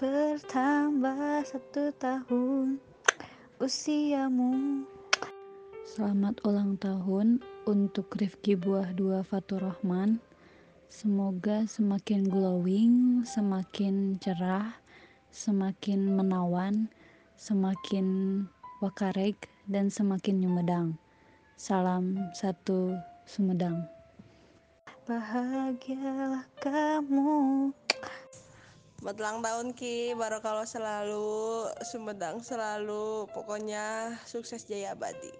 bertambah satu tahun usiamu Selamat ulang tahun untuk Rifki Buah Dua Fatur Rahman Semoga semakin glowing, semakin cerah, semakin menawan, semakin wakareg, dan semakin nyumedang. Salam satu Sumedang. Bahagialah kamu Selamat ulang tahun Ki, kalau selalu, Sumedang selalu, pokoknya sukses jaya abadi.